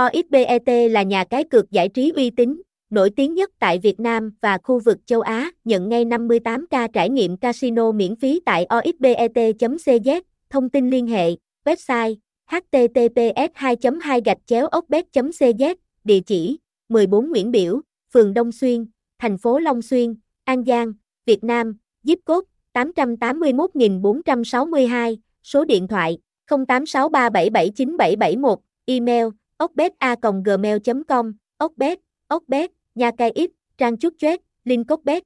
OXBET là nhà cái cược giải trí uy tín, nổi tiếng nhất tại Việt Nam và khu vực châu Á, nhận ngay 58k trải nghiệm casino miễn phí tại oxbet.cz, thông tin liên hệ, website https 2 2 gạch chéo cz địa chỉ 14 Nguyễn Biểu, phường Đông Xuyên, thành phố Long Xuyên, An Giang, Việt Nam, zip code 881462, số điện thoại 0863779771, email ốc bếp a gmail.com, ocbet, bếp, nhà cây ít, trang chút chết, link bếp.